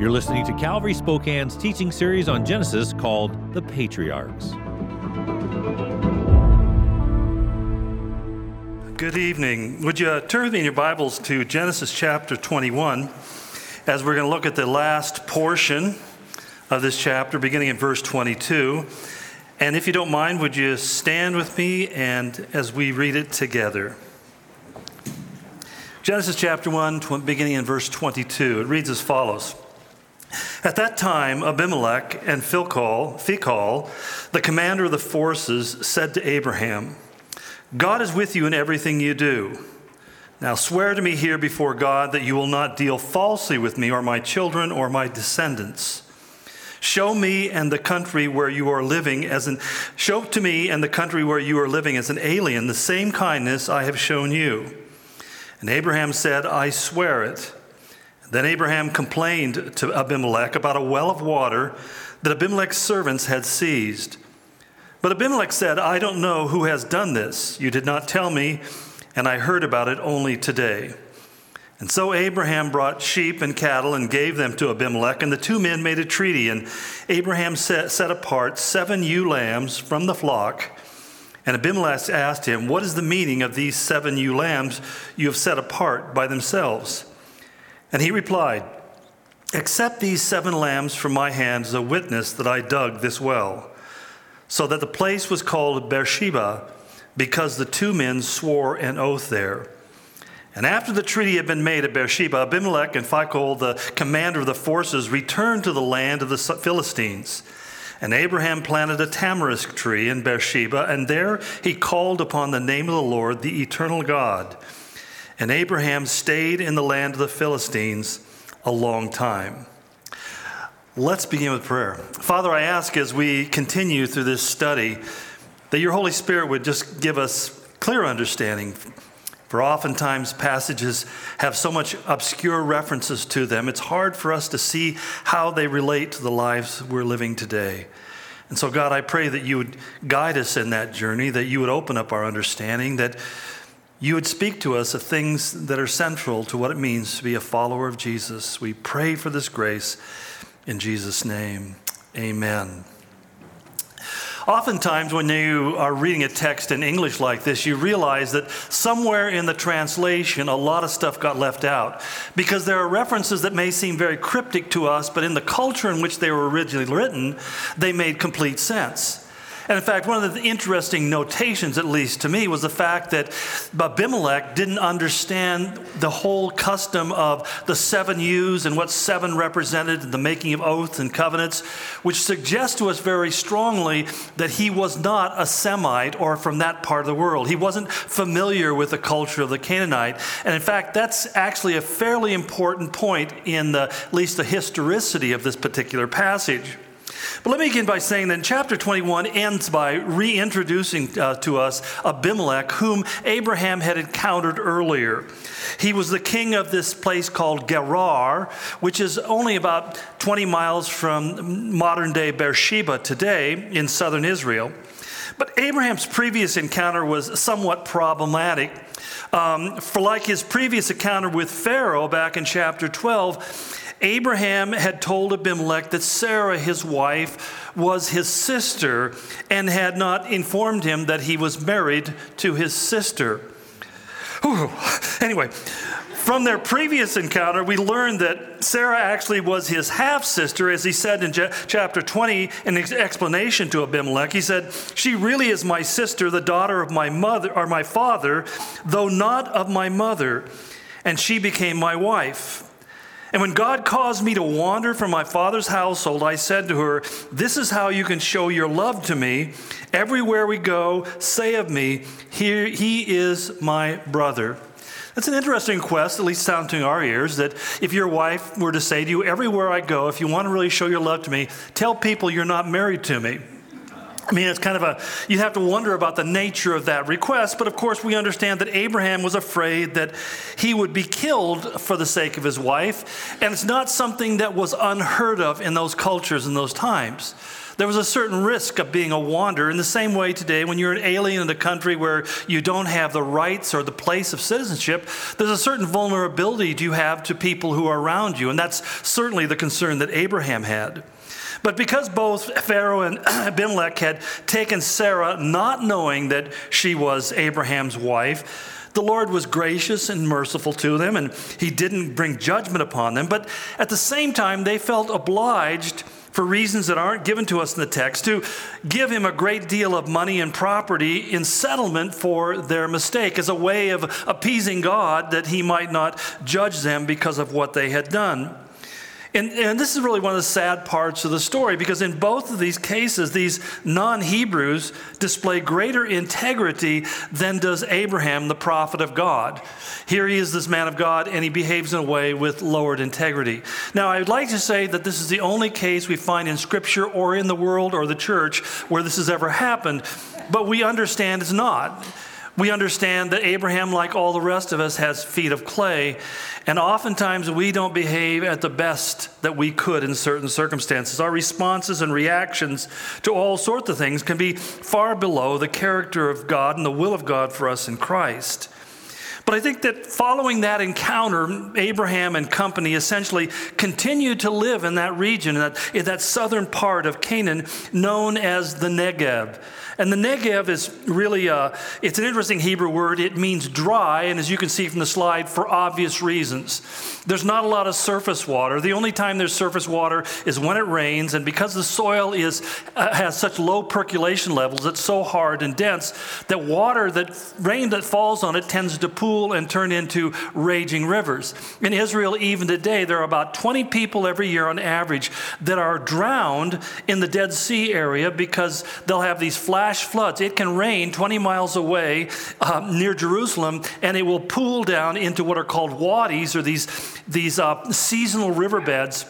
You're listening to Calvary Spokane's teaching series on Genesis called The Patriarchs. Good evening. Would you turn with me in your Bibles to Genesis chapter 21 as we're going to look at the last portion of this chapter, beginning in verse 22. And if you don't mind, would you stand with me and as we read it together? Genesis chapter 1, beginning in verse 22. It reads as follows. At that time, Abimelech and Phicol, Phicol, the commander of the forces, said to Abraham, God is with you in everything you do. Now swear to me here before God that you will not deal falsely with me or my children or my descendants. Show me and the country where you are living as an show to me and the country where you are living as an alien the same kindness I have shown you. And Abraham said, I swear it. Then Abraham complained to Abimelech about a well of water that Abimelech's servants had seized. But Abimelech said, I don't know who has done this. You did not tell me, and I heard about it only today. And so Abraham brought sheep and cattle and gave them to Abimelech, and the two men made a treaty. And Abraham set, set apart seven ewe lambs from the flock. And Abimelech asked him, What is the meaning of these seven ewe lambs you have set apart by themselves? And he replied, Accept these seven lambs from my hand as a witness that I dug this well. So that the place was called Beersheba, because the two men swore an oath there. And after the treaty had been made at Beersheba, Abimelech and Phicol, the commander of the forces, returned to the land of the Philistines. And Abraham planted a tamarisk tree in Beersheba, and there he called upon the name of the Lord, the eternal God. And Abraham stayed in the land of the Philistines a long time. Let's begin with prayer. Father, I ask as we continue through this study that your Holy Spirit would just give us clear understanding. For oftentimes passages have so much obscure references to them, it's hard for us to see how they relate to the lives we're living today. And so, God, I pray that you would guide us in that journey, that you would open up our understanding, that you would speak to us of things that are central to what it means to be a follower of Jesus. We pray for this grace in Jesus' name. Amen. Oftentimes, when you are reading a text in English like this, you realize that somewhere in the translation, a lot of stuff got left out. Because there are references that may seem very cryptic to us, but in the culture in which they were originally written, they made complete sense. And in fact, one of the interesting notations, at least to me, was the fact that Abimelech didn't understand the whole custom of the seven ewes and what seven represented, in the making of oaths and covenants, which suggests to us very strongly that he was not a Semite or from that part of the world. He wasn't familiar with the culture of the Canaanite. And in fact, that's actually a fairly important point in the, at least the historicity of this particular passage. But let me begin by saying that chapter 21 ends by reintroducing uh, to us Abimelech, whom Abraham had encountered earlier. He was the king of this place called Gerar, which is only about 20 miles from modern day Beersheba today in southern Israel. But Abraham's previous encounter was somewhat problematic. Um, for like his previous encounter with Pharaoh back in chapter 12, Abraham had told Abimelech that Sarah, his wife, was his sister and had not informed him that he was married to his sister. Anyway, from their previous encounter, we learned that Sarah actually was his half sister, as he said in chapter 20 in his explanation to Abimelech. He said, She really is my sister, the daughter of my mother or my father, though not of my mother, and she became my wife. And when God caused me to wander from my father's household, I said to her, This is how you can show your love to me. Everywhere we go, say of me, Here he is my brother. That's an interesting quest, at least sound to our ears, that if your wife were to say to you, Everywhere I go, if you want to really show your love to me, tell people you're not married to me. I mean, it's kind of a, you have to wonder about the nature of that request, but of course, we understand that Abraham was afraid that he would be killed for the sake of his wife, and it's not something that was unheard of in those cultures in those times. There was a certain risk of being a wanderer in the same way today when you're an alien in a country where you don't have the rights or the place of citizenship, there's a certain vulnerability you have to people who are around you, and that's certainly the concern that Abraham had. But because both Pharaoh and Abimelech had taken Sarah, not knowing that she was Abraham's wife, the Lord was gracious and merciful to them, and he didn't bring judgment upon them. But at the same time, they felt obliged, for reasons that aren't given to us in the text, to give him a great deal of money and property in settlement for their mistake as a way of appeasing God that he might not judge them because of what they had done. And, and, this is really one of the sad parts of the story because in both of these cases, these non Hebrews display greater integrity than does Abraham, the prophet of God. Here he is, this man of God, and he behaves in a way with lowered integrity. Now, I would like to say that this is the only case we find in Scripture or in the world or the church where this has ever happened, but we understand it's not. We understand that Abraham, like all the rest of us, has feet of clay, and oftentimes we don't behave at the best that we could in certain circumstances. Our responses and reactions to all sorts of things can be far below the character of God and the will of God for us in Christ. But I think that following that encounter, Abraham and company essentially continued to live in that region, in that, in that southern part of Canaan known as the Negev. And the Negev is really, a, uh, it's an interesting Hebrew word. It means dry, and as you can see from the slide, for obvious reasons. There's not a lot of surface water. The only time there's surface water is when it rains, and because the soil is, uh, has such low percolation levels, it's so hard and dense that water, that rain that falls on it, tends to pool and turn into raging rivers. In Israel, even today, there are about 20 people every year on average that are drowned in the Dead Sea area because they'll have these flash floods. It can rain 20 miles away uh, near Jerusalem, and it will pool down into what are called wadis, or these, these uh, seasonal riverbeds.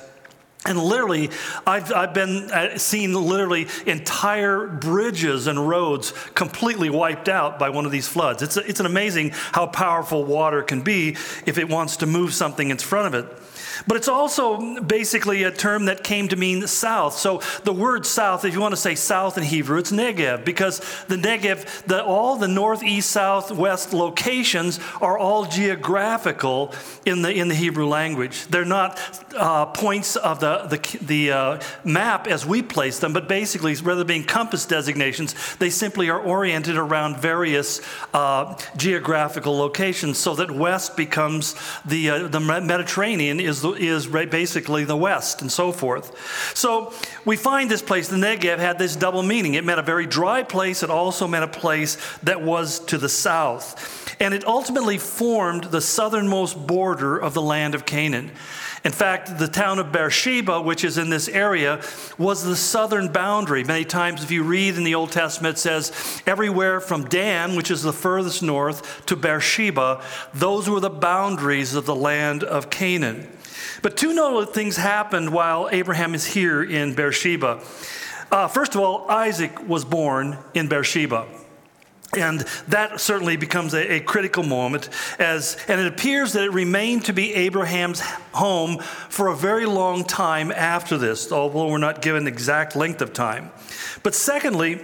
And literally, I've, I've been uh, seen literally entire bridges and roads completely wiped out by one of these floods. It's, a, it's an amazing how powerful water can be if it wants to move something in front of it. But it's also basically a term that came to mean south. So the word south, if you want to say south in Hebrew, it's Negev, because the Negev, the, all the northeast, southwest locations are all geographical in the, in the Hebrew language. They're not uh, points of the, the, the uh, map as we place them, but basically, rather than being compass designations, they simply are oriented around various uh, geographical locations so that west becomes the, uh, the Mediterranean is the is basically the west and so forth. So we find this place, the Negev, had this double meaning. It meant a very dry place, it also meant a place that was to the south. And it ultimately formed the southernmost border of the land of Canaan. In fact, the town of Beersheba, which is in this area, was the southern boundary. Many times, if you read in the Old Testament, it says everywhere from Dan, which is the furthest north, to Beersheba, those were the boundaries of the land of Canaan. But two notable things happened while Abraham is here in Beersheba. Uh, first of all, Isaac was born in Beersheba. And that certainly becomes a, a, critical moment as and it appears that it remained to be Abraham's home for a very long time after this, although we're not given the exact length of time. But secondly,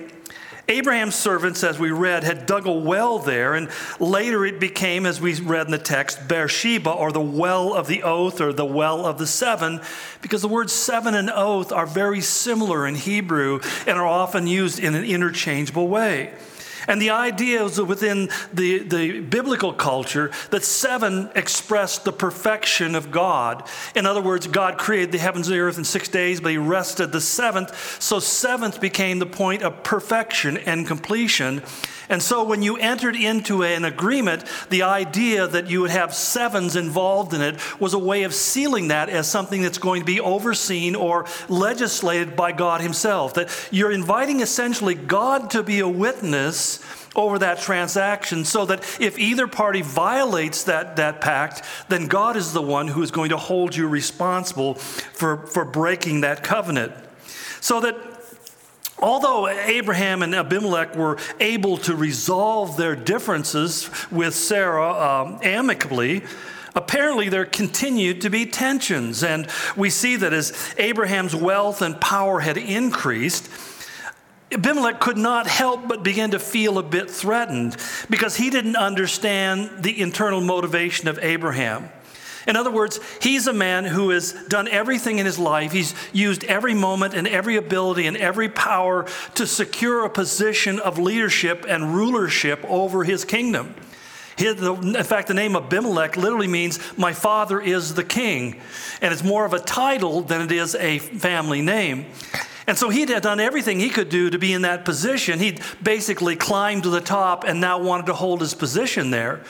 Abraham's servants, as we read, had dug a well there, and later it became, as we read in the text, Beersheba, or the well of the oath, or the well of the seven, because the words seven and oath are very similar in Hebrew and are often used in an interchangeable way. And the idea is within the, the biblical culture that seven expressed the perfection of God. In other words, God created the heavens and the earth in six days, but he rested the seventh. So seventh became the point of perfection and completion. And so when you entered into an agreement, the idea that you would have sevens involved in it was a way of sealing that as something that's going to be overseen or legislated by God Himself. That you're inviting essentially God to be a witness over that transaction so that if either party violates that, that pact, then God is the one who is going to hold you responsible for, for breaking that covenant. So that although Abraham and Abimelech were able to resolve their differences with Sarah um, amicably, apparently there continued to be tensions. And we see that as Abraham's wealth and power had increased, Abimelech could not help but begin to feel a bit threatened because he didn't understand the internal motivation of Abraham. In other words, he's a man who has done everything in his life. He's used every moment and every ability and every power to secure a position of leadership and rulership over his kingdom. In fact, the name Abimelech literally means my father is the king, and it's more of a title than it is a family name. And so he had done everything he could do to be in that position. He'd basically climbed to the top and now wanted to hold his position there.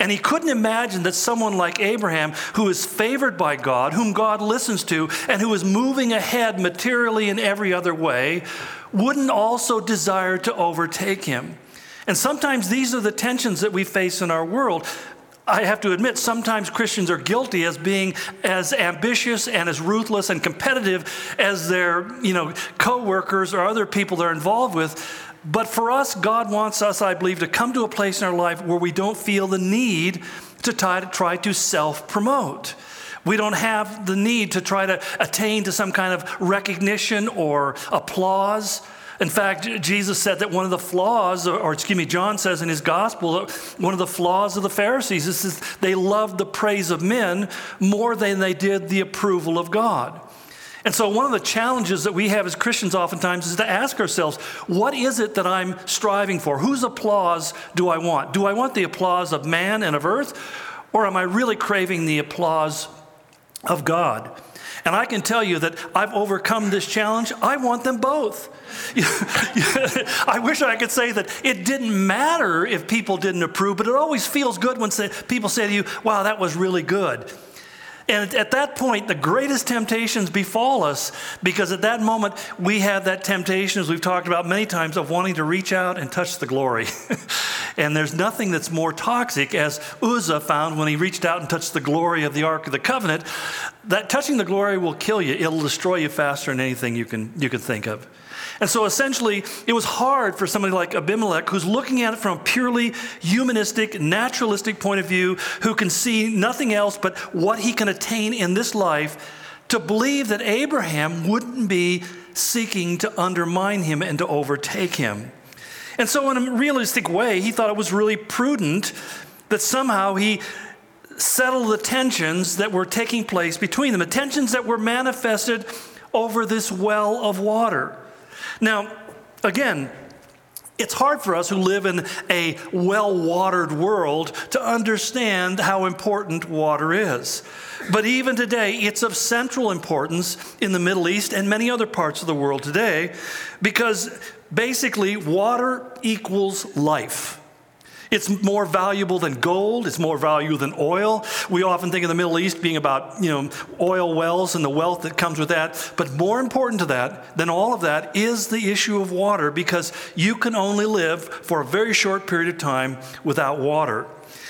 And he couldn't imagine that someone like Abraham, who is favored by God, whom God listens to, and who is moving ahead materially in every other way, wouldn't also desire to overtake him. And sometimes these are the tensions that we face in our world. I have to admit, sometimes Christians are guilty as being as ambitious and as ruthless and competitive as their, you know, coworkers or other people they're involved with. But for us, God wants us, I believe, to come to a place in our life where we don't feel the need to try to, self promote. We don't have the need to try to attain to some kind of recognition or applause. In fact, Jesus said that one of the flaws, or excuse me, John says in his gospel, one of the flaws of the Pharisees is they loved the praise of men more than they did the approval of God. And so, one of the challenges that we have as Christians oftentimes is to ask ourselves, what is it that I'm striving for? Whose applause do I want? Do I want the applause of man and of earth, or am I really craving the applause of God? And I can tell you that I've overcome this challenge. I want them both. I wish I could say that it didn't matter if people didn't approve, but it always feels good when people say to you, wow, that was really good. And at that point, the greatest temptations befall us because at that moment, we have that temptation, as we've talked about many times, of wanting to reach out and touch the glory. and there's nothing that's more toxic, as Uzzah found when he reached out and touched the glory of the Ark of the Covenant, that touching the glory will kill you. It'll destroy you faster than anything you can, you can think of. And so essentially, it was hard for somebody like Abimelech, who's looking at it from a purely humanistic, naturalistic point of view, who can see nothing else but what he can attain in this life, to believe that Abraham wouldn't be seeking to undermine him and to overtake him. And so, in a realistic way, he thought it was really prudent that somehow he settle the tensions that were taking place between them, the tensions that were manifested over this well of water. Now, again, it's hard for us who live in a well watered world to understand how important water is. But even today, it's of central importance in the Middle East and many other parts of the world today because basically water equals life. It's more valuable than gold. It's more valuable than oil. We often think of the Middle East being about, you know, oil wells and the wealth that comes with that. But more important to that than all of that is the issue of water because you can only live for a very short period of time without water.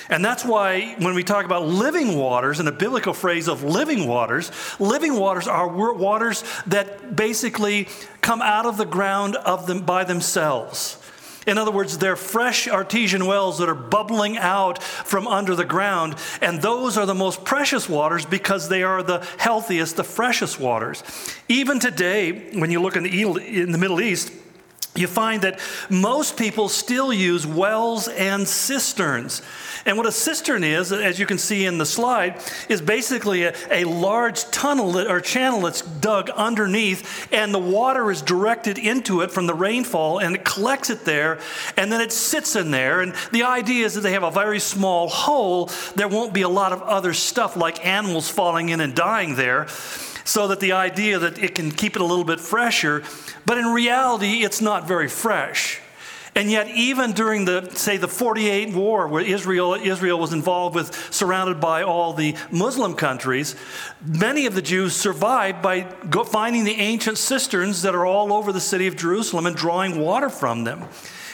And that's why when we talk about living waters, and a biblical phrase of living waters, living waters are waters that basically come out of the ground of them by themselves. In other words, they're fresh artesian wells that are bubbling out from under the ground. And those are the most precious waters because they are the healthiest, the freshest waters. Even today, when you look in the, in the Middle East, you find that most people still use wells and cisterns. And what a cistern is, as you can see in the slide, is basically a, a large tunnel that, or channel that's dug underneath, and the water is directed into it from the rainfall, and it collects it there, and then it sits in there. And the idea is that they have a very small hole. There won't be a lot of other stuff like animals falling in and dying there so that the idea that it can keep it a little bit fresher, but in reality, it's not very fresh. And yet, even during the, say, the 48 war, where Israel, Israel was involved with, surrounded by all the Muslim countries, many of the Jews survived by go, finding the ancient cisterns that are all over the city of Jerusalem and drawing water from them.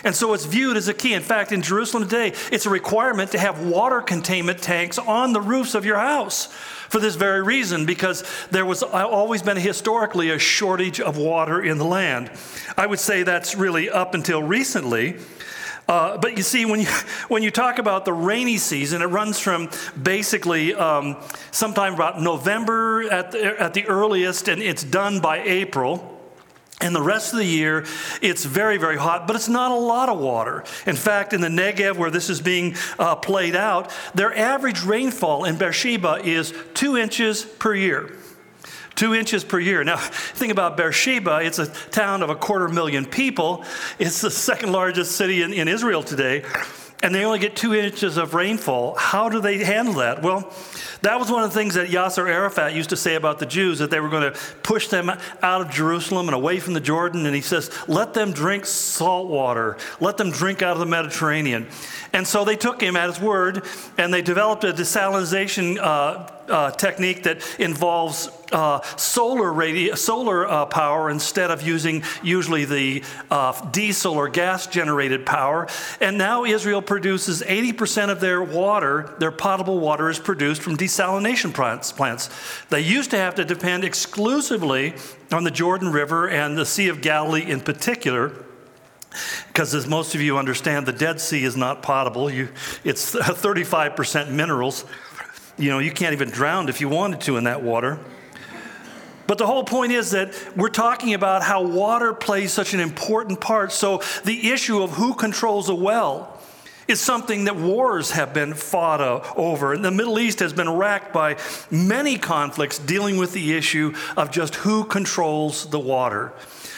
And so it's viewed as a key. In fact, in Jerusalem today, it's a requirement to have water containment tanks on the roofs of your house for this very reason, because there was always been historically a shortage of water in the land. I would say that's really up until recently. Uh, but you see, when you, when you talk about the rainy season, it runs from basically um, sometime about November at the, at the earliest, and it's done by April. And the rest of the year, it's very, very hot, but it's not a lot of water. In fact, in the Negev, where this is being uh, played out, their average rainfall in Beersheba is two inches per year. Two inches per year. Now, think about Beersheba. It's a town of a quarter million people. It's the second largest city in, in Israel today and they only get two inches of rainfall. How do they handle that? Well, that was one of the things that Yasser Arafat used to say about the Jews that they were going to push them out of Jerusalem and away from the Jordan. And he says, let them drink salt water, let them drink out of the Mediterranean. And so they took him at his word and they developed a desalination uh, uh, technique that involves uh, solar, radi- solar uh, power instead of using usually the uh, diesel or gas generated power. And now Israel produces 80% of their water, their potable water, is produced from desalination plants. They used to have to depend exclusively on the Jordan River and the Sea of Galilee in particular. Because, as most of you understand, the Dead Sea is not potable. You, it's 35% minerals. You know, you can't even drown if you wanted to in that water. But the whole point is that we're talking about how water plays such an important part. So the issue of who controls a well is something that wars have been fought uh, over. And the Middle East has been racked by many conflicts dealing with the issue of just who controls the water.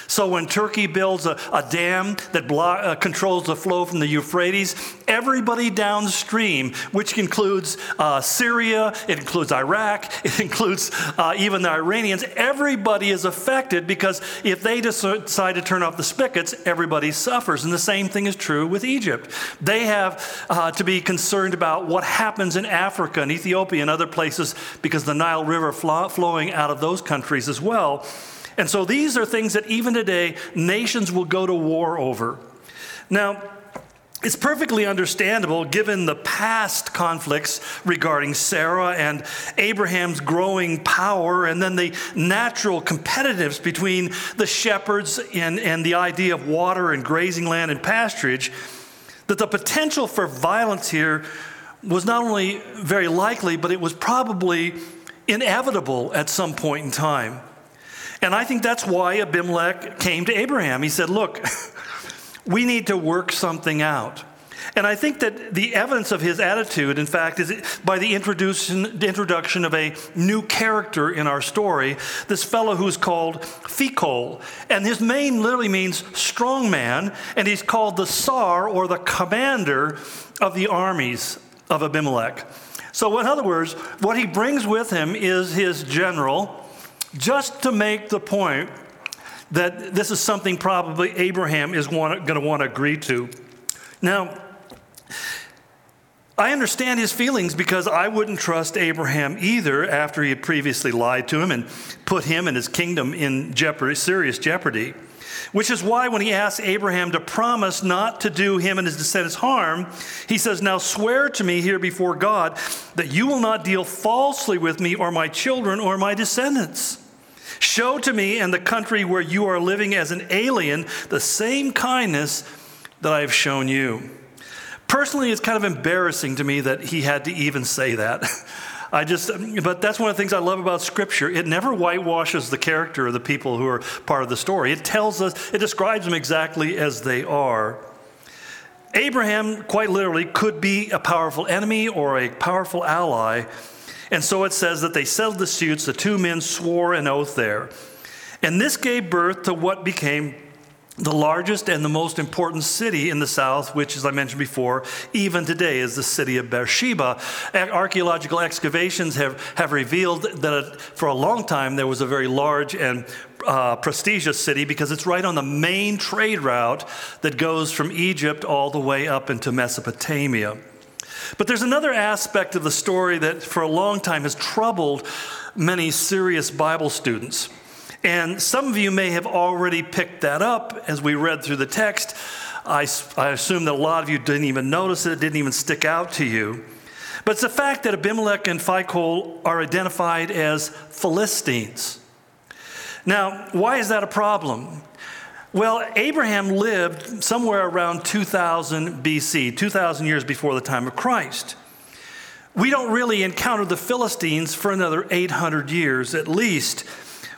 So when Turkey builds a, a dam that uh, controls the flow from the Euphrates, everybody downstream, which includes uh, Syria, it includes Iraq, it includes uh, even the Iranians, everybody is affected because if they decide to turn off the spigots, everybody suffers. And the same thing is true with Egypt. They have uh, to be concerned about what happens in Africa and Ethiopia and other places because the Nile River fl- flowing out of those countries as well. And so these are things that even today nations will go to war over. Now, it's perfectly understandable given the past conflicts regarding Sarah and Abraham's growing power, and then the natural competitiveness between the shepherds and, and the idea of water and grazing land and pasturage, that the potential for violence here was not only very likely, but it was probably inevitable at some point in time. And I think that's why Abimelech came to Abraham. He said, Look, we need to work something out. And I think that the evidence of his attitude, in fact, is by the introduction of a new character in our story, this fellow who's called Phicol. And his name literally means strong man, and he's called the Sar, or the commander of the armies of Abimelech. So, in other words, what he brings with him is his general, just to make the point that this is something probably Abraham is going to want to agree to. Now, I understand his feelings because I wouldn't trust Abraham either after he had previously lied to him and put him and his kingdom in jeopardy, serious jeopardy. Which is why, when he asks Abraham to promise not to do him and his descendants harm, he says, Now swear to me here before God that you will not deal falsely with me or my children or my descendants. Show to me and the country where you are living as an alien the same kindness that I have shown you. Personally, it's kind of embarrassing to me that he had to even say that. I just, but that's one of the things I love about Scripture. It never whitewashes the character of the people who are part of the story. It tells us, it describes them exactly as they are. Abraham, quite literally, could be a powerful enemy or a powerful ally. And so it says that they settled disputes. The two men swore an oath there. And this gave birth to what became the largest and the most important city in the south, which, as I mentioned before, even today is the city of Beersheba. Archaeological excavations have, have revealed that for a long time there was a very large and uh, prestigious city because it's right on the main trade route that goes from Egypt all the way up into Mesopotamia. But there's another aspect of the story that for a long time has troubled many serious Bible students. And some of you may have already picked that up as we read through the text. I, I assume that a lot of you didn't even notice it, it didn't even stick out to you. But it's the fact that Abimelech and Phicol are identified as Philistines. Now, why is that a problem? Well, Abraham lived somewhere around 2000 BC, 2,000 years before the time of Christ. We don't really encounter the Philistines for another 800 years at least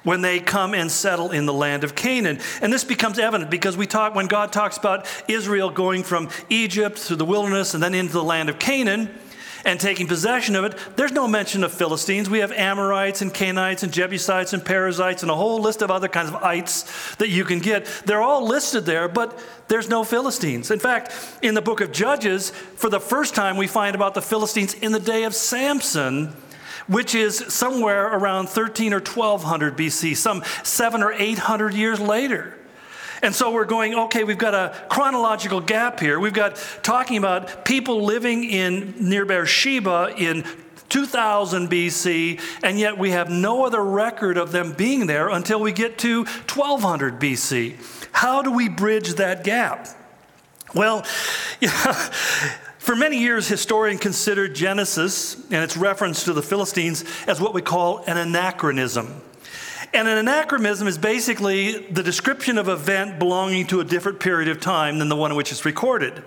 when they come and settle in the land of Canaan. And this becomes evident because we talk when God talks about Israel going from Egypt through the wilderness and then into the land of Canaan and taking possession of it, there's no mention of Philistines. We have Amorites and Canaanites and Jebusites and Perizzites and a whole list of other kinds of ites that you can get. They're all listed there, but there's no Philistines. In fact, in the book of Judges, for the first time, we find about the Philistines in the day of Samson which is somewhere around 13 or 1200 BC, some seven or 800 years later. And so we're going, okay, we've got a chronological gap here. We've got talking about people living in near Beersheba in 2000 BC, and yet we have no other record of them being there until we get to 1200 BC. How do we bridge that gap? Well, yeah, for many years, historians considered Genesis and its reference to the Philistines as what we call an anachronism. And an anachronism is basically the description of an event belonging to a different period of time than the one in which it's recorded.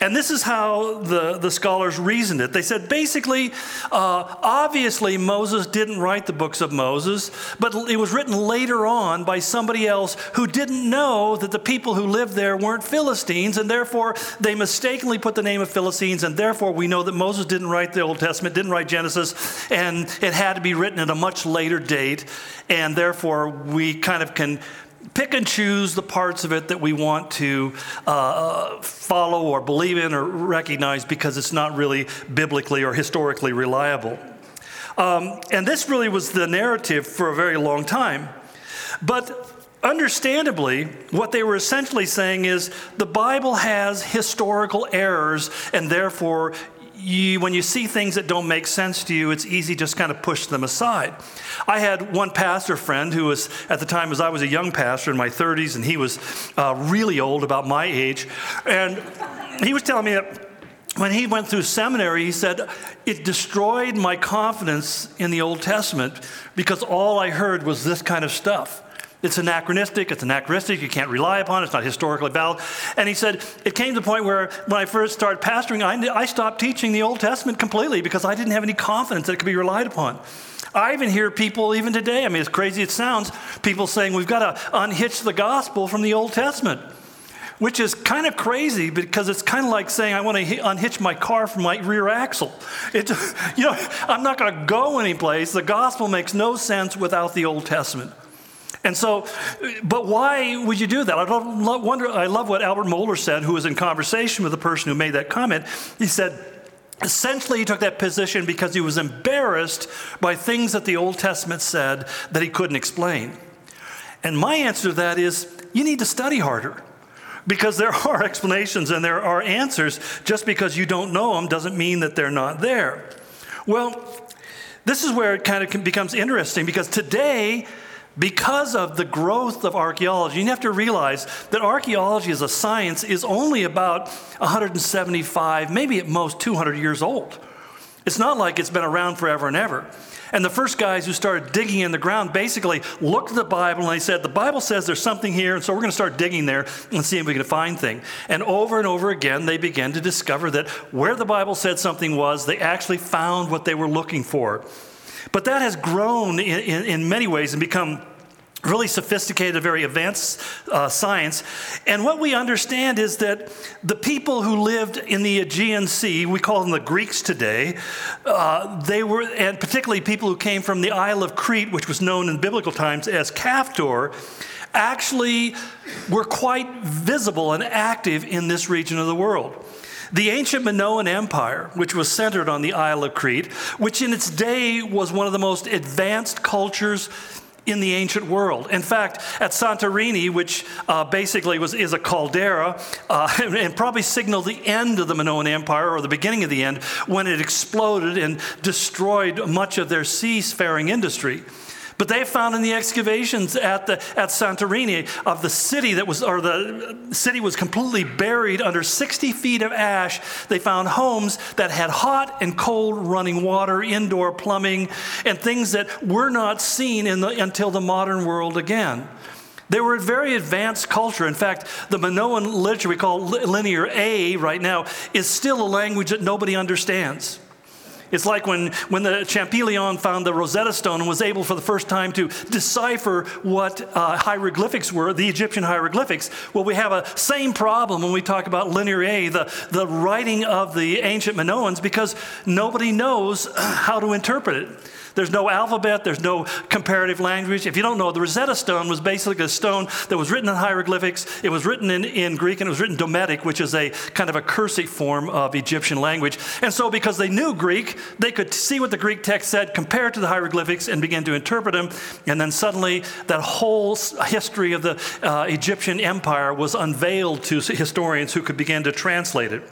And this is how the, the scholars reasoned it. They said basically, uh, obviously, Moses didn't write the books of Moses, but it was written later on by somebody else who didn't know that the people who lived there weren't Philistines, and therefore they mistakenly put the name of Philistines, and therefore we know that Moses didn't write the Old Testament, didn't write Genesis, and it had to be written at a much later date, and therefore we kind of can pick and choose the parts of it that we want to uh, follow or believe in or recognize because it's not really biblically or historically reliable. Um, and this really was the narrative for a very long time. But understandably, what they were essentially saying is the Bible has historical errors, and therefore you, when you see things that don't make sense to you, it's easy just kind of push them aside. I had one pastor friend who was, at the time, as I was a young pastor in my 30s, and he was uh, really old, about my age. And he was telling me that when he went through seminary, he said, It destroyed my confidence in the Old Testament because all I heard was this kind of stuff. It's anachronistic, it's anachronistic, you can't rely upon it, it's not historically valid. And he said, it came to the point where when I first started pastoring, I, I stopped teaching the Old Testament completely because I didn't have any confidence that it could be relied upon. I even hear people, even today, I mean, as crazy as it sounds, people saying we've got to unhitch the gospel from the Old Testament, which is kind of crazy because it's kind of like saying I want to unhitch my car from my rear axle. It, you know, I'm not going to go anyplace. The gospel makes no sense without the Old Testament. And so, but why would you do that? I wonder, I love what Albert Mohler said, who was in conversation with the person who made that comment. He said, essentially, he took that position because he was embarrassed by things that the Old Testament said that he couldn't explain. And my answer to that is, you need to study harder. Because there are explanations and there are answers. Just because you don't know them doesn't mean that they're not there. Well, this is where it kind of becomes interesting because today, because of the growth of archaeology. You have to realize that archaeology as a science is only about 175, maybe at most 200 years old. It's not like it's been around forever and ever. And the first guys who started digging in the ground basically looked at the Bible and they said, The Bible says there's something here, and so we're going to start digging there and see if we can find thing. And over and over again, they began to discover that where the Bible said something was, they actually found what they were looking for. But that has grown in, in, in many ways and become really sophisticated, very advanced uh, science. And what we understand is that the people who lived in the Aegean Sea, we call them the Greeks today, uh, they were, and particularly people who came from the Isle of Crete, which was known in biblical times as Caphtor, actually were quite visible and active in this region of the world. The ancient Minoan Empire, which was centered on the Isle of Crete, which in its day was one of the most advanced cultures in the ancient world. In fact, at Santorini, which uh, basically was, is a caldera, uh, and probably signaled the end of the Minoan Empire or the beginning of the end when it exploded and destroyed much of their seafaring industry. But they found in the excavations at, the, at Santorini of the city that was, or the city was completely buried under 60 feet of ash. They found homes that had hot and cold running water, indoor plumbing, and things that were not seen in the, until the modern world again. They were a very advanced culture. In fact, the Minoan literature we call Linear A right now is still a language that nobody understands. It's like when, when the Champollion found the Rosetta Stone and was able for the first time to decipher what uh, hieroglyphics were, the Egyptian hieroglyphics. Well, we have a same problem when we talk about Linear A, the, the writing of the ancient Minoans, because nobody knows how to interpret it. There's no alphabet, there's no comparative language. If you don't know, the Rosetta Stone was basically a stone that was written in hieroglyphics. It was written in, in Greek and it was written Demotic, which is a kind of a cursive form of Egyptian language. And so, because they knew Greek, they could see what the Greek text said, compare it to the hieroglyphics, and begin to interpret them. And then suddenly, that whole history of the uh, Egyptian empire was unveiled to historians who could begin to translate it.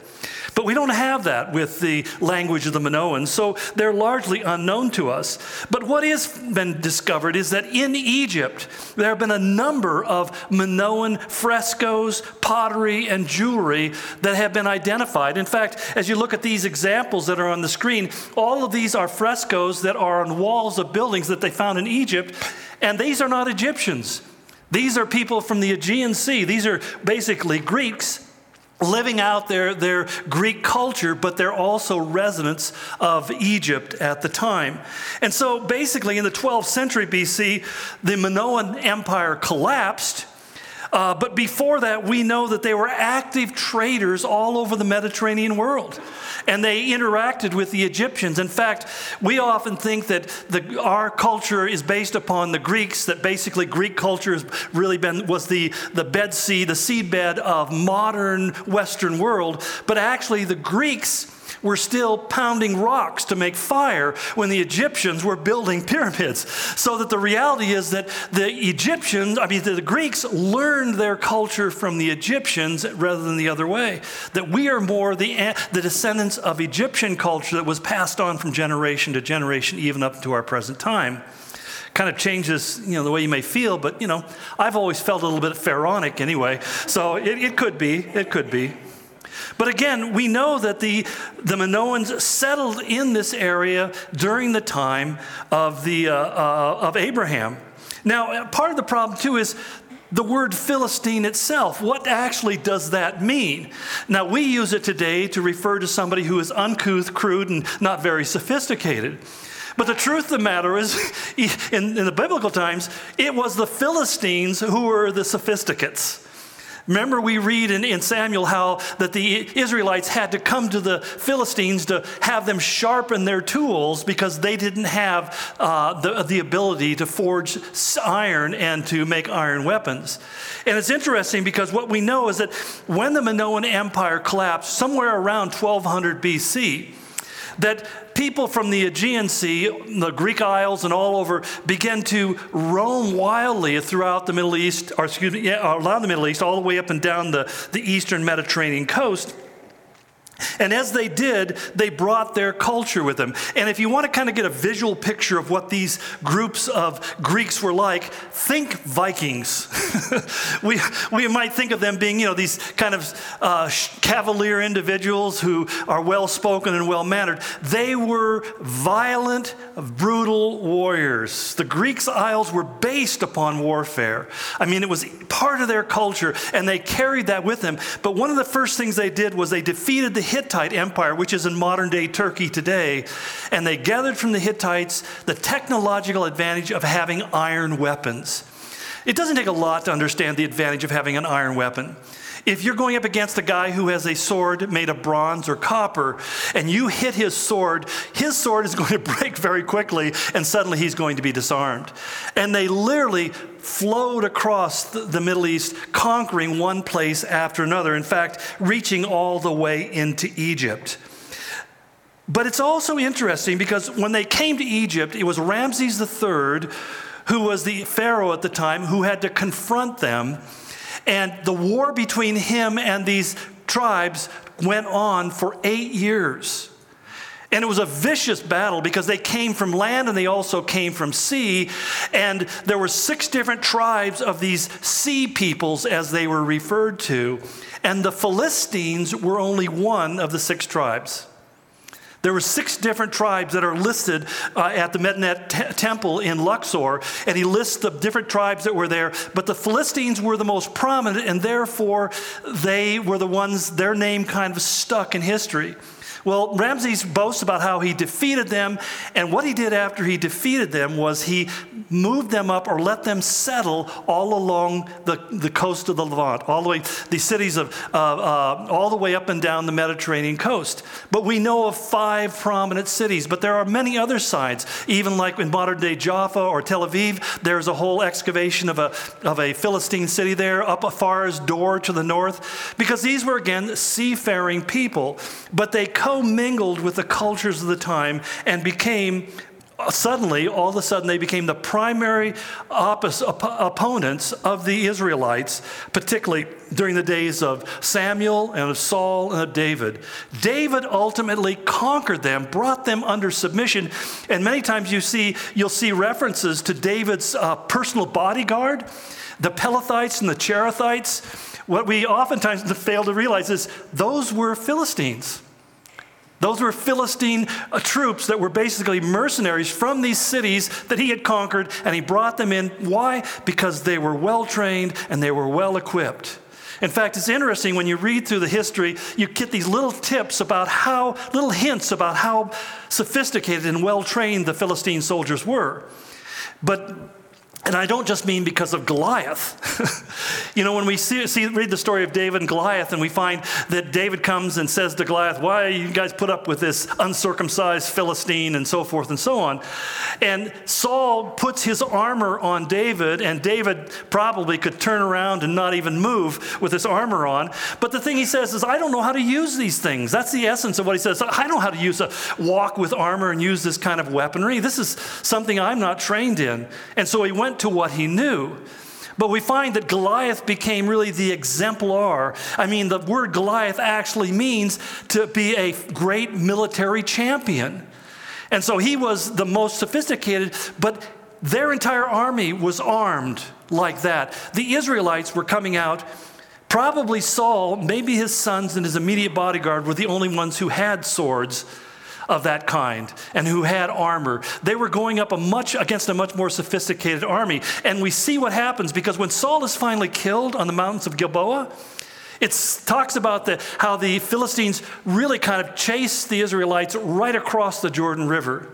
But we don't have that with the language of the Minoans, so they're largely unknown to us. But what has been discovered is that in Egypt, there have been a number of Minoan frescoes, pottery, and jewelry that have been identified. In fact, as you look at these examples that are on the screen, all of these are frescoes that are on walls of buildings that they found in Egypt, and these are not Egyptians. These are people from the Aegean Sea. These are basically Greeks living out their, their Greek culture, but they're also residents of Egypt at the time. And so basically, in the 12th century BC, the Minoan Empire collapsed. Uh, but before that, we know that they were active traders all over the Mediterranean world. And they interacted with the Egyptians. In fact, we often think that the, our culture is based upon the Greeks, that basically Greek culture has really been, was the, the bed sea, the seedbed of modern Western world. But actually, the Greeks were still pounding rocks to make fire when the Egyptians were building pyramids. So that the reality is that the Egyptians, I mean, the Greeks learned their culture from the Egyptians rather than the other way. That we are more the, the descendants of Egyptian culture that was passed on from generation to generation, even up to our present time kind of changes you know the way you may feel but you know i've always felt a little bit pharaonic anyway so it, it could be it could be but again, we know that the, the Minoans settled in this area during the time of, the, uh, uh, of Abraham. Now, part of the problem, too, is the word Philistine itself. What actually does that mean? Now, we use it today to refer to somebody who is uncouth, crude, and not very sophisticated. But the truth of the matter is, in, in the biblical times, it was the Philistines who were the sophisticates. Remember, we read in, in Samuel how that the Israelites had to come to the Philistines to have them sharpen their tools because they didn't have uh, the, the ability to forge iron and to make iron weapons. And it's interesting because what we know is that when the Minoan Empire collapsed, somewhere around 1200 BC, that people from the Aegean Sea, the Greek Isles, and all over began to roam wildly throughout the Middle East, or excuse me, yeah, uh, around the Middle East, all the way up and down the, the eastern Mediterranean coast. And as they did, they brought their culture with them. And if you want to kind of get a visual picture of what these groups of Greeks were like, think Vikings. we, we might think of them being, you know, these kind of uh, cavalier individuals who are well spoken and well mannered. They were violent, brutal warriors. The Greeks' Isles were based upon warfare. I mean, it was part of their culture, and they carried that with them. But one of the first things they did was they defeated the Hittite Empire, which is in modern day Turkey today, and they gathered from the Hittites the technological advantage of having iron weapons. It doesn't take a lot to understand the advantage of having an iron weapon. If you're going up against a guy who has a sword made of bronze or copper and you hit his sword, his sword is going to break very quickly and suddenly he's going to be disarmed. And they literally flowed across the Middle East, conquering one place after another. In fact, reaching all the way into Egypt. But it's also interesting because when they came to Egypt, it was Ramses III who was the Pharaoh at the time, who had to confront them. And the war between him and these tribes went on for eight years. And it was a vicious battle because they came from land and they also came from sea. And there were six different tribes of these sea peoples, as they were referred to. And the Philistines were only one of the six tribes. There were six different tribes that are listed uh, at the Medinet t- temple in Luxor, and he lists the different tribes that were there. But the Philistines were the most prominent, and therefore they were the ones, their name kind of stuck in history. Well, Ramses boasts about how he defeated them, and what he did after he defeated them was he moved them up or let them settle all along the, the coast of the Levant, all the way, the cities of, uh, uh, all the way up and down the Mediterranean coast. But we know of five prominent cities, but there are many other sites, even like in modern day Jaffa or Tel Aviv, there's a whole excavation of a, of a Philistine city there, up as far as Dor to the north, because these were, again, seafaring people, but they mingled with the cultures of the time and became suddenly, all of a sudden, they became the primary op- opponents of the Israelites, particularly during the days of Samuel and of Saul and of David. David ultimately conquered them, brought them under submission, and many times you see you'll see references to David's uh, personal bodyguard, the Pelethites and the Cherethites. What we oftentimes fail to realize is those were Philistines. Those were Philistine uh, troops that were basically mercenaries from these cities that he had conquered, and he brought them in. Why? Because they were well trained and they were well equipped. In fact, it's interesting when you read through the history, you get these little tips about how, little hints about how sophisticated and well trained the Philistine soldiers were. But and I don't just mean because of Goliath. you know, when we see, see, read the story of David and Goliath, and we find that David comes and says to Goliath, Why you guys put up with this uncircumcised Philistine, and so forth and so on. And Saul puts his armor on David, and David probably could turn around and not even move with his armor on. But the thing he says is, I don't know how to use these things. That's the essence of what he says. I know how to use a walk with armor and use this kind of weaponry. This is something I'm not trained in. And so he went to what he knew. But we find that Goliath became really the exemplar. I mean, the word Goliath actually means to be a great military champion. And so he was the most sophisticated, but their entire army was armed like that. The Israelites were coming out. Probably Saul, maybe his sons and his immediate bodyguard were the only ones who had swords of that kind and who had armor. They were going up a much against a much more sophisticated army. And we see what happens because when Saul is finally killed on the mountains of Gilboa, it talks about the, how the Philistines really kind of chased the Israelites right across the Jordan River.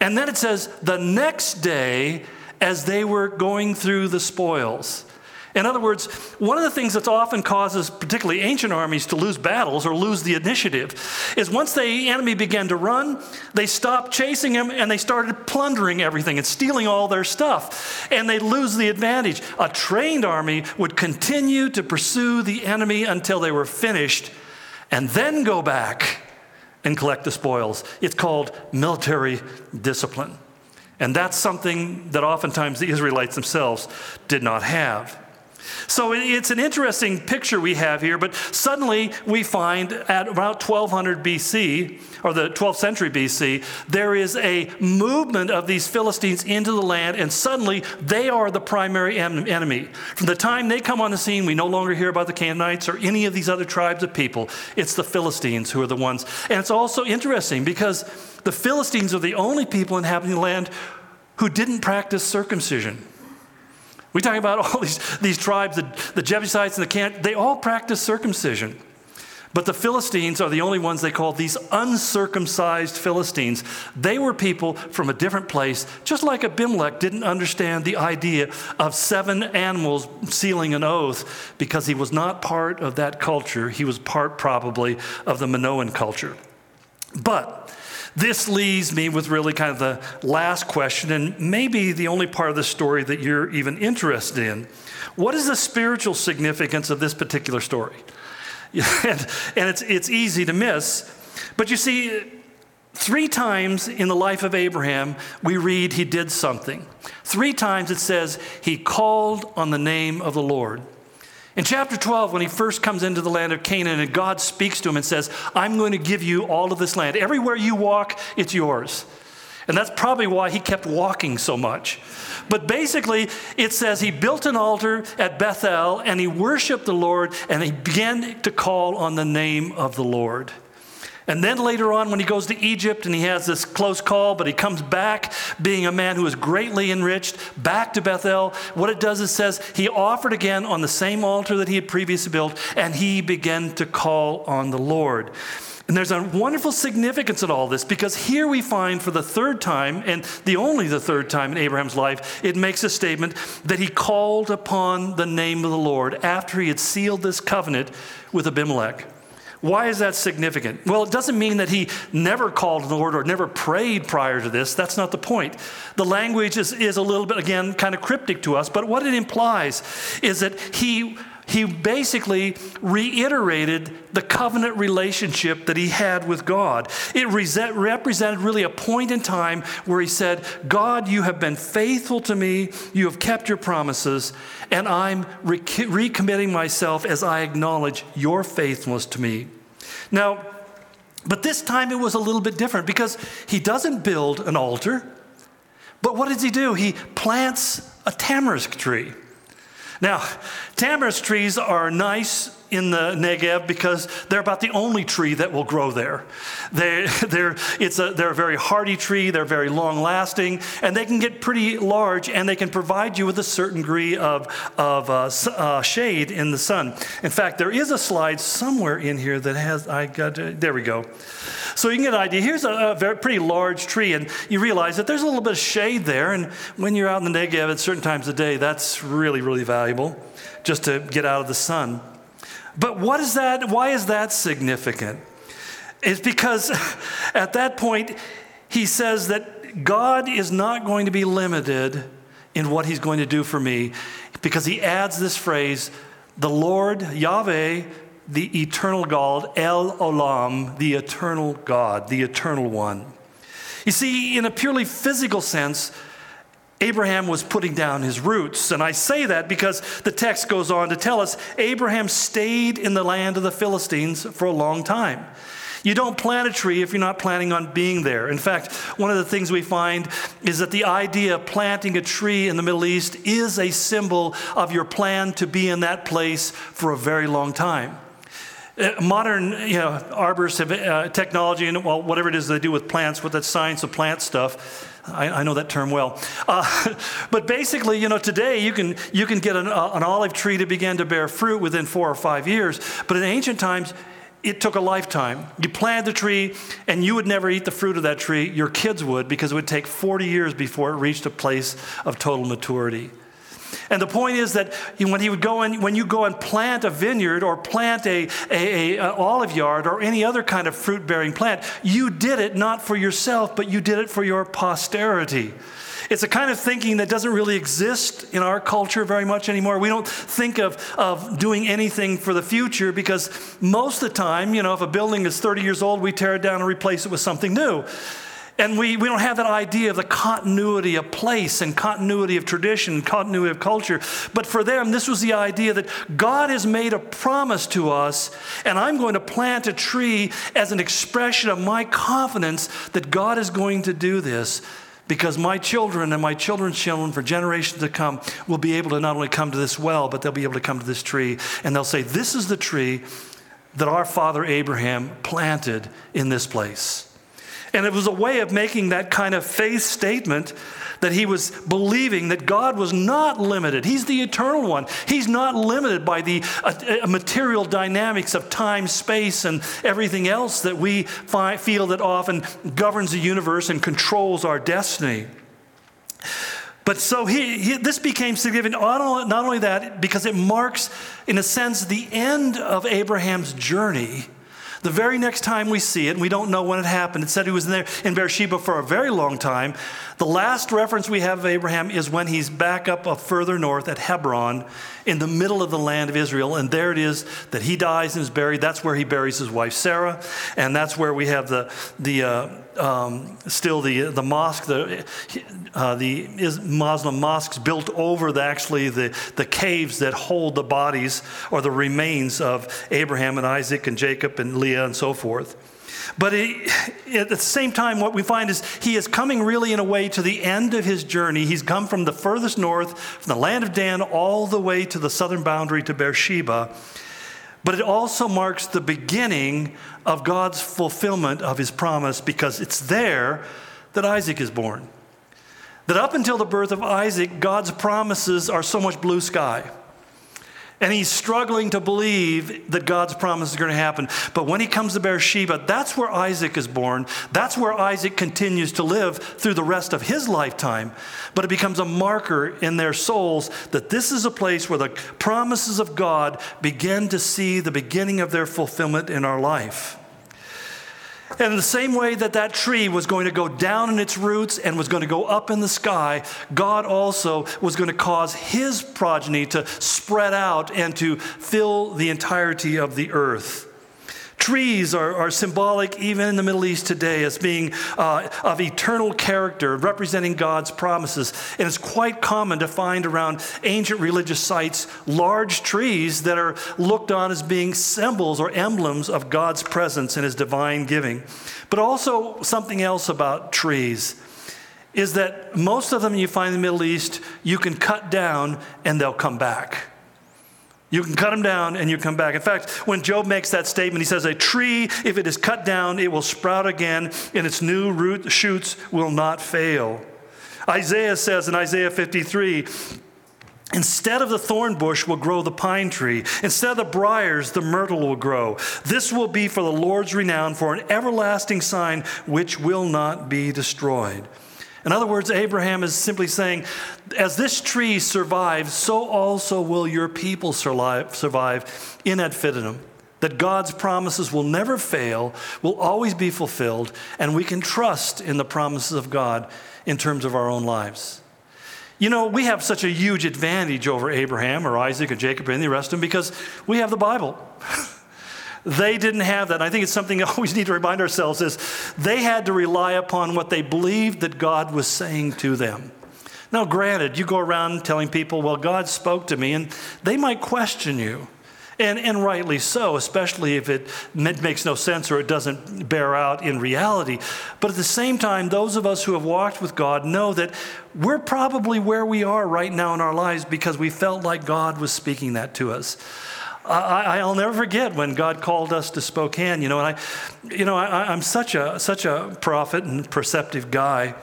And then it says, the next day, as they were going through the spoils, in other words, one of the things that often causes particularly ancient armies to lose battles or lose the initiative is once the enemy began to run, they stopped chasing him and they started plundering everything and stealing all their stuff. And they lose the advantage. A trained army would continue to pursue the enemy until they were finished and then go back and collect the spoils. It's called military discipline. And that's something that oftentimes the Israelites themselves did not have. So it's an interesting picture we have here, but suddenly we find at about 1200 BC, or the 12th century BC, there is a movement of these Philistines into the land, and suddenly they are the primary enemy. From the time they come on the scene, we no longer hear about the Canaanites or any of these other tribes of people. It's the Philistines who are the ones. And it's also interesting because the Philistines are the only people inhabiting the land who didn't practice circumcision. We talk about all these, these tribes, the, the Jebusites and the Can, they all practice circumcision. But the Philistines are the only ones they call these uncircumcised Philistines. They were people from a different place, just like Abimelech didn't understand the idea of seven animals sealing an oath because he was not part of that culture. He was part, probably, of the Minoan culture. But this leaves me with really kind of the last question, and maybe the only part of the story that you're even interested in. What is the spiritual significance of this particular story? and, and it's, it's easy to miss. But you see, three times in the life of Abraham, we read he did something. Three times it says he called on the name of the Lord. In chapter 12, when he first comes into the land of Canaan and God speaks to him and says, I'm going to give you all of this land. Everywhere you walk, it's yours. And that's probably why he kept walking so much. But basically, it says he built an altar at Bethel and he worshiped the Lord and he began to call on the name of the Lord. And then later on, when he goes to Egypt and he has this close call, but he comes back being a man who is greatly enriched, back to Bethel, what it does is says he offered again on the same altar that he had previously built, and he began to call on the Lord. And there's a wonderful significance in all this because here we find for the third time, and the only the third time in Abraham's life, it makes a statement that he called upon the name of the Lord after he had sealed this covenant with Abimelech. Why is that significant? Well, it doesn't mean that he never called on the Lord or never prayed prior to this. That's not the point. The language is, is a little bit, again, kind of cryptic to us, but what it implies is that he he basically reiterated the covenant relationship that he had with God. It represented really a point in time where he said, God, you have been faithful to me, you have kept your promises, and I'm recommitting myself as I acknowledge your faithfulness to me. Now, but this time it was a little bit different because he doesn't build an altar, but what does he do? He plants a tamarisk tree. Now, tamarisk trees are nice in the Negev because they're about the only tree that will grow there. They, they're, it's a, they're a very hardy tree, they're very long lasting, and they can get pretty large and they can provide you with a certain degree of, of uh, uh, shade in the sun. In fact, there is a slide somewhere in here that has, I got, there we go. So you can get an idea. Here's a, a, very pretty large tree, and you realize that there's a little bit of shade there. And when you're out in the Negev at certain times of day, that's really, really valuable just to get out of the sun. But what is that? Why is that significant? It's because at that point, he says that God is not going to be limited in what he's going to do for me because he adds this phrase the Lord, Yahweh, the eternal God, El Olam, the eternal God, the eternal one. You see, in a purely physical sense, Abraham was putting down his roots. And I say that because the text goes on to tell us Abraham stayed in the land of the Philistines for a long time. You don't plant a tree if you're not planning on being there. In fact, one of the things we find is that the idea of planting a tree in the Middle East is a symbol of your plan to be in that place for a very long time. Uh, modern you know, arborists have uh, technology and well, whatever it is they do with plants, with that science of plant stuff, I, I know that term well. Uh, but basically, you know, today you can, you can get an, uh, an olive tree to begin to bear fruit within four or five years. But in ancient times, it took a lifetime. You planted the tree, and you would never eat the fruit of that tree. Your kids would, because it would take 40 years before it reached a place of total maturity. And the point is that when he would go when you go and plant a vineyard or plant a, a, a, a olive yard or any other kind of fruit bearing plant, you did it not for yourself, but you did it for your posterity. It's a kind of thinking that doesn't really exist in our culture very much anymore. We don't think of, of doing anything for the future because most of the time, you know, if a building is 30 years old, we tear it down and replace it with something new. And we, we don't have that idea of the continuity of place and continuity of tradition, continuity of culture. But for them, this was the idea that God has made a promise to us, and I'm going to plant a tree as an expression of my confidence that God is going to do this because my children and my children's children for generations to come will be able to not only come to this well, but they'll be able to come to this tree and they'll say, This is the tree that our father Abraham planted in this place. And it was a way of making that kind of faith statement that he was believing that God was not limited. He's the eternal one. He's not limited by the uh, uh material dynamics of time, space, and everything else that we fi- feel that often governs the universe and controls our destiny. But so he, he, this became significant, not only that, because it marks, in a sense, the end of Abraham's journey the very next time we see it, and we don't know when it happened, it said he was in there in Beersheba for a very long time. The last reference we have of Abraham is when he's back up further north at Hebron in the middle of the land of Israel. And there it is that he dies and is buried. That's where he buries his wife Sarah. And that's where we have the, the, uh, um, still the, the mosque, the, uh, the Muslim mosques built over the, actually the, the caves that hold the bodies or the remains of Abraham and Isaac and Jacob and Leah and so forth. But at the same time, what we find is he is coming really in a way to the end of his journey. He's come from the furthest north, from the land of Dan, all the way to the southern boundary to Beersheba. But it also marks the beginning of God's fulfillment of his promise because it's there that Isaac is born. That up until the birth of Isaac, God's promises are so much blue sky. And he's struggling to believe that God's promise is going to happen. But when he comes to Beersheba, that's where Isaac is born. That's where Isaac continues to live through the rest of his lifetime. But it becomes a marker in their souls that this is a place where the promises of God begin to see the beginning of their fulfillment in our life. And in the same way that that tree was going to go down in its roots and was going to go up in the sky, God also was going to cause his progeny to spread out and to fill the entirety of the earth. Trees are, are symbolic even in the Middle East today as being uh, of eternal character, representing God's promises. And it's quite common to find around ancient religious sites large trees that are looked on as being symbols or emblems of God's presence and his divine giving. But also, something else about trees is that most of them you find in the Middle East, you can cut down and they'll come back. You can cut them down and you come back. In fact, when Job makes that statement, he says, A tree, if it is cut down, it will sprout again, and its new root shoots will not fail. Isaiah says in Isaiah 53, Instead of the thorn bush will grow the pine tree. Instead of the briars, the myrtle will grow. This will be for the Lord's renown, for an everlasting sign which will not be destroyed. In other words, Abraham is simply saying, as this tree survives, so also will your people survive in ad infinitum. That God's promises will never fail, will always be fulfilled, and we can trust in the promises of God in terms of our own lives. You know, we have such a huge advantage over Abraham or Isaac or Jacob or any of the rest of them because we have the Bible. They didn't have that. I think it's something we always need to remind ourselves is they had to rely upon what they believed that God was saying to them. Now, granted, you go around telling people, well, God spoke to me, and they might question you. And, and rightly so, especially if it makes no sense or it doesn't bear out in reality. But at the same time, those of us who have walked with God know that we're probably where we are right now in our lives because we felt like God was speaking that to us. I, will never forget when God called us to Spokane. You know, and I, you know, I, am such a such a prophet and perceptive guy.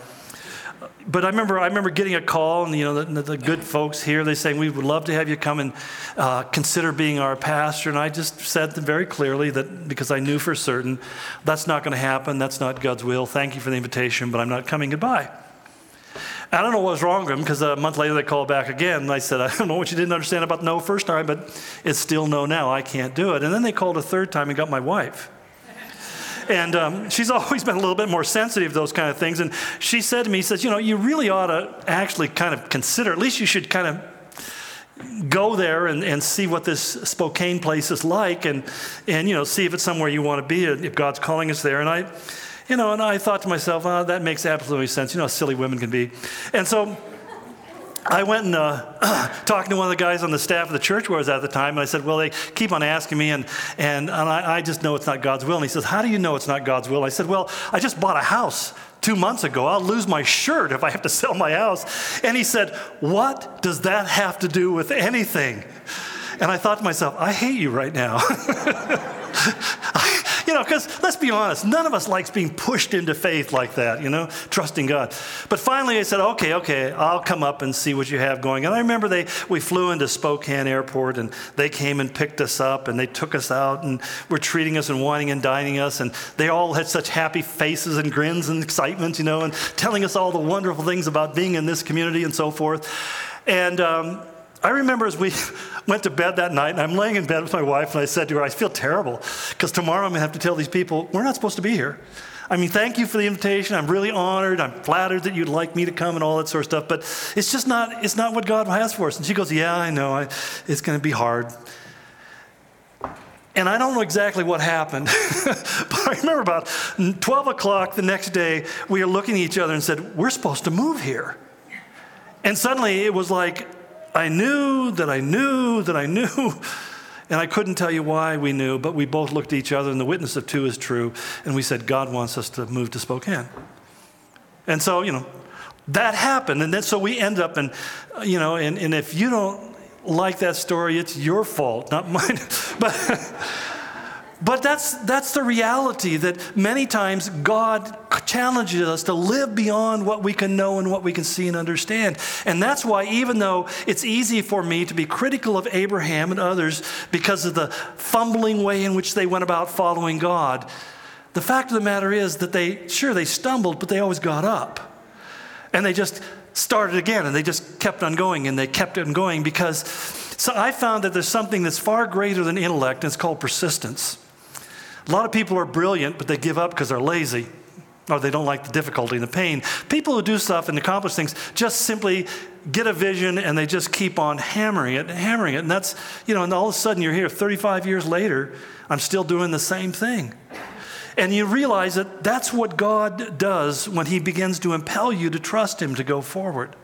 But I remember, I remember getting a call, and you know, the, the good folks here, they saying we would love to have you come and uh, consider being our pastor. And I just said very clearly that because I knew for certain that's not going to happen. That's not God's will. Thank you for the invitation, but I'm not coming. Goodbye. I don't know what was wrong with them because a month later they called back again. And I said, I don't know what you didn't understand about no first time, but it's still no now. I can't do it. And then they called a third time and got my wife. And um, she's always been a little bit more sensitive to those kind of things. And she said to me, says, you know, you really ought to actually kind of consider, at least you should kind of go there and, and see what this Spokane place is like and, and, you know, see if it's somewhere you want to be, if God's calling us there. And I, you know, and I thought to myself, oh, that makes absolutely sense. You know how silly women can be. And so I went and uh, talked to one of the guys on the staff of the church where I was at the time, and I said, Well, they keep on asking me, and, and, and I, I, just know it's not God's will. And he says, How do you know it's not God's will? I said, Well, I just bought a house two months ago. I'll lose my shirt if I have to sell my house. And he said, What does that have to do with anything? And I thought to myself, I hate you right now. you know, because let's be honest, none of us likes being pushed into faith like that, you know, trusting God. But finally I said, okay, okay, I'll come up and see what you have going. And I remember they, we flew into Spokane Airport and they came and picked us up and they took us out and were treating us and wining and dining us. And they all had such happy faces and grins and excitement, you know, and telling us all the wonderful things about being in this community and so forth. And, um, I remember as we went to bed that night, and I'm laying in bed with my wife, and I said to her, I feel terrible because tomorrow I'm going to have to tell these people, we're not supposed to be here. I mean, thank you for the invitation. I'm really honored. I'm flattered that you'd like me to come and all that sort of stuff, but it's just not, it's not what God has for us. And she goes, Yeah, I know. I, it's going to be hard. And I don't know exactly what happened, but I remember about 12 o'clock the next day, we were looking at each other and said, We're supposed to move here. And suddenly it was like, I knew that I knew that I knew. And I couldn't tell you why we knew, but we both looked at each other, and the witness of two is true. And we said, God wants us to move to Spokane. And so, you know, that happened. And then so we end up in, you know, and, and if you don't like that story, it's your fault, not mine. but, but that's, that's the reality that many times God challenges us to live beyond what we can know and what we can see and understand. And that's why, even though it's easy for me to be critical of Abraham and others because of the fumbling way in which they went about following God, the fact of the matter is that they, sure, they stumbled, but they always got up. And they just started again and they just kept on going and they kept on going because so I found that there's something that's far greater than intellect and it's called persistence. A lot of people are brilliant, but they give up because they're lazy or they don't like the difficulty and the pain. People who do stuff and accomplish things just simply get a vision and they just keep on hammering it and hammering it. And that's, you know, and all of a sudden you're here 35 years later, I'm still doing the same thing. And you realize that that's what God does when He begins to impel you to trust Him to go forward.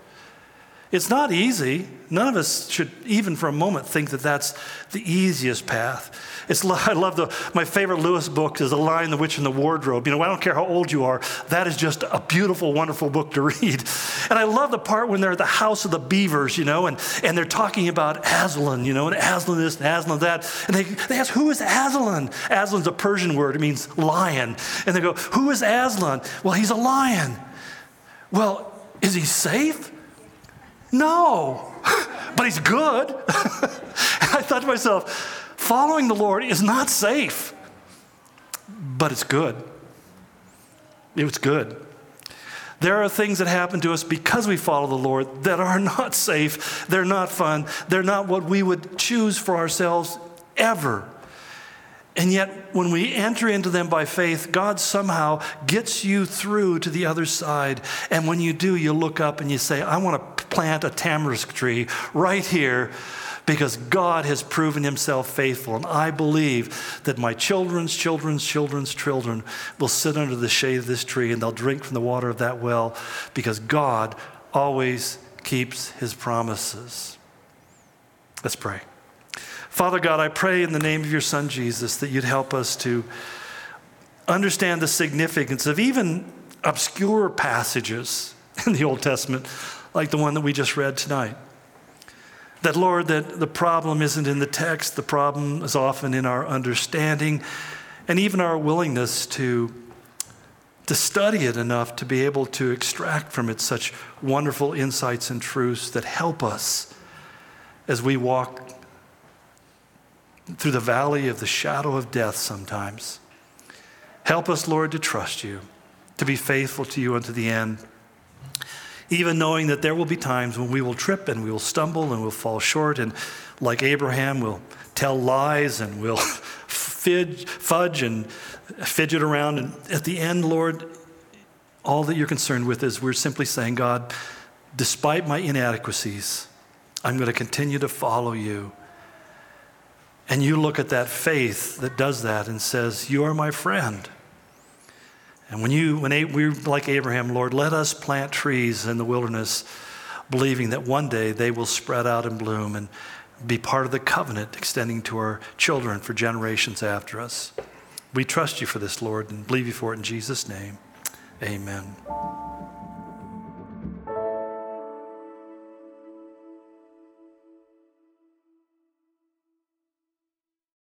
It's not easy. None of us should, even for a moment, think that that's the easiest path. It's, I love the, my favorite Lewis book is The Lion, the Witch, and the Wardrobe. You know, I don't care how old you are, that is just a beautiful, wonderful book to read. And I love the part when they're at the house of the beavers, you know, and, and they're talking about Aslan, you know, and Aslan this and Aslan that. And they, they ask, who is Aslan? Aslan's a Persian word, it means lion. And they go, who is Aslan? Well, he's a lion. Well, is he safe? No, but he's good. I thought to myself, Following the Lord is not safe, but it's good. It was good. There are things that happen to us because we follow the Lord that are not safe. They're not fun. They're not what we would choose for ourselves ever. And yet, when we enter into them by faith, God somehow gets you through to the other side. And when you do, you look up and you say, I want to plant a tamarisk tree right here because God has proven himself faithful. And I believe that my children's children's children's children will sit under the shade of this tree and they'll drink from the water of that well because God always keeps his promises. Let's pray. Father God, I pray in the name of your Son Jesus that you'd help us to understand the significance of even obscure passages in the Old Testament, like the one that we just read tonight. That, Lord, that the problem isn't in the text, the problem is often in our understanding and even our willingness to, to study it enough to be able to extract from it such wonderful insights and truths that help us as we walk through the valley of the shadow of death sometimes. Help us, Lord, to trust you, to be faithful to you unto the end even knowing that there will be times when we will trip and we will stumble and we'll fall short. And like Abraham, we'll tell lies and we'll fudge and fidget around. And at the end, Lord, all that you're concerned with is we're simply saying, God, despite my inadequacies, I'm going to continue to follow you. And you look at that faith that does that and says, You are my friend. And when you, when we're like Abraham, Lord, let us plant trees in the wilderness, believing that one day they will spread out and bloom and be part of the covenant extending to our children for generations after us. We trust you for this, Lord, and believe you for it in Jesus' name. Amen.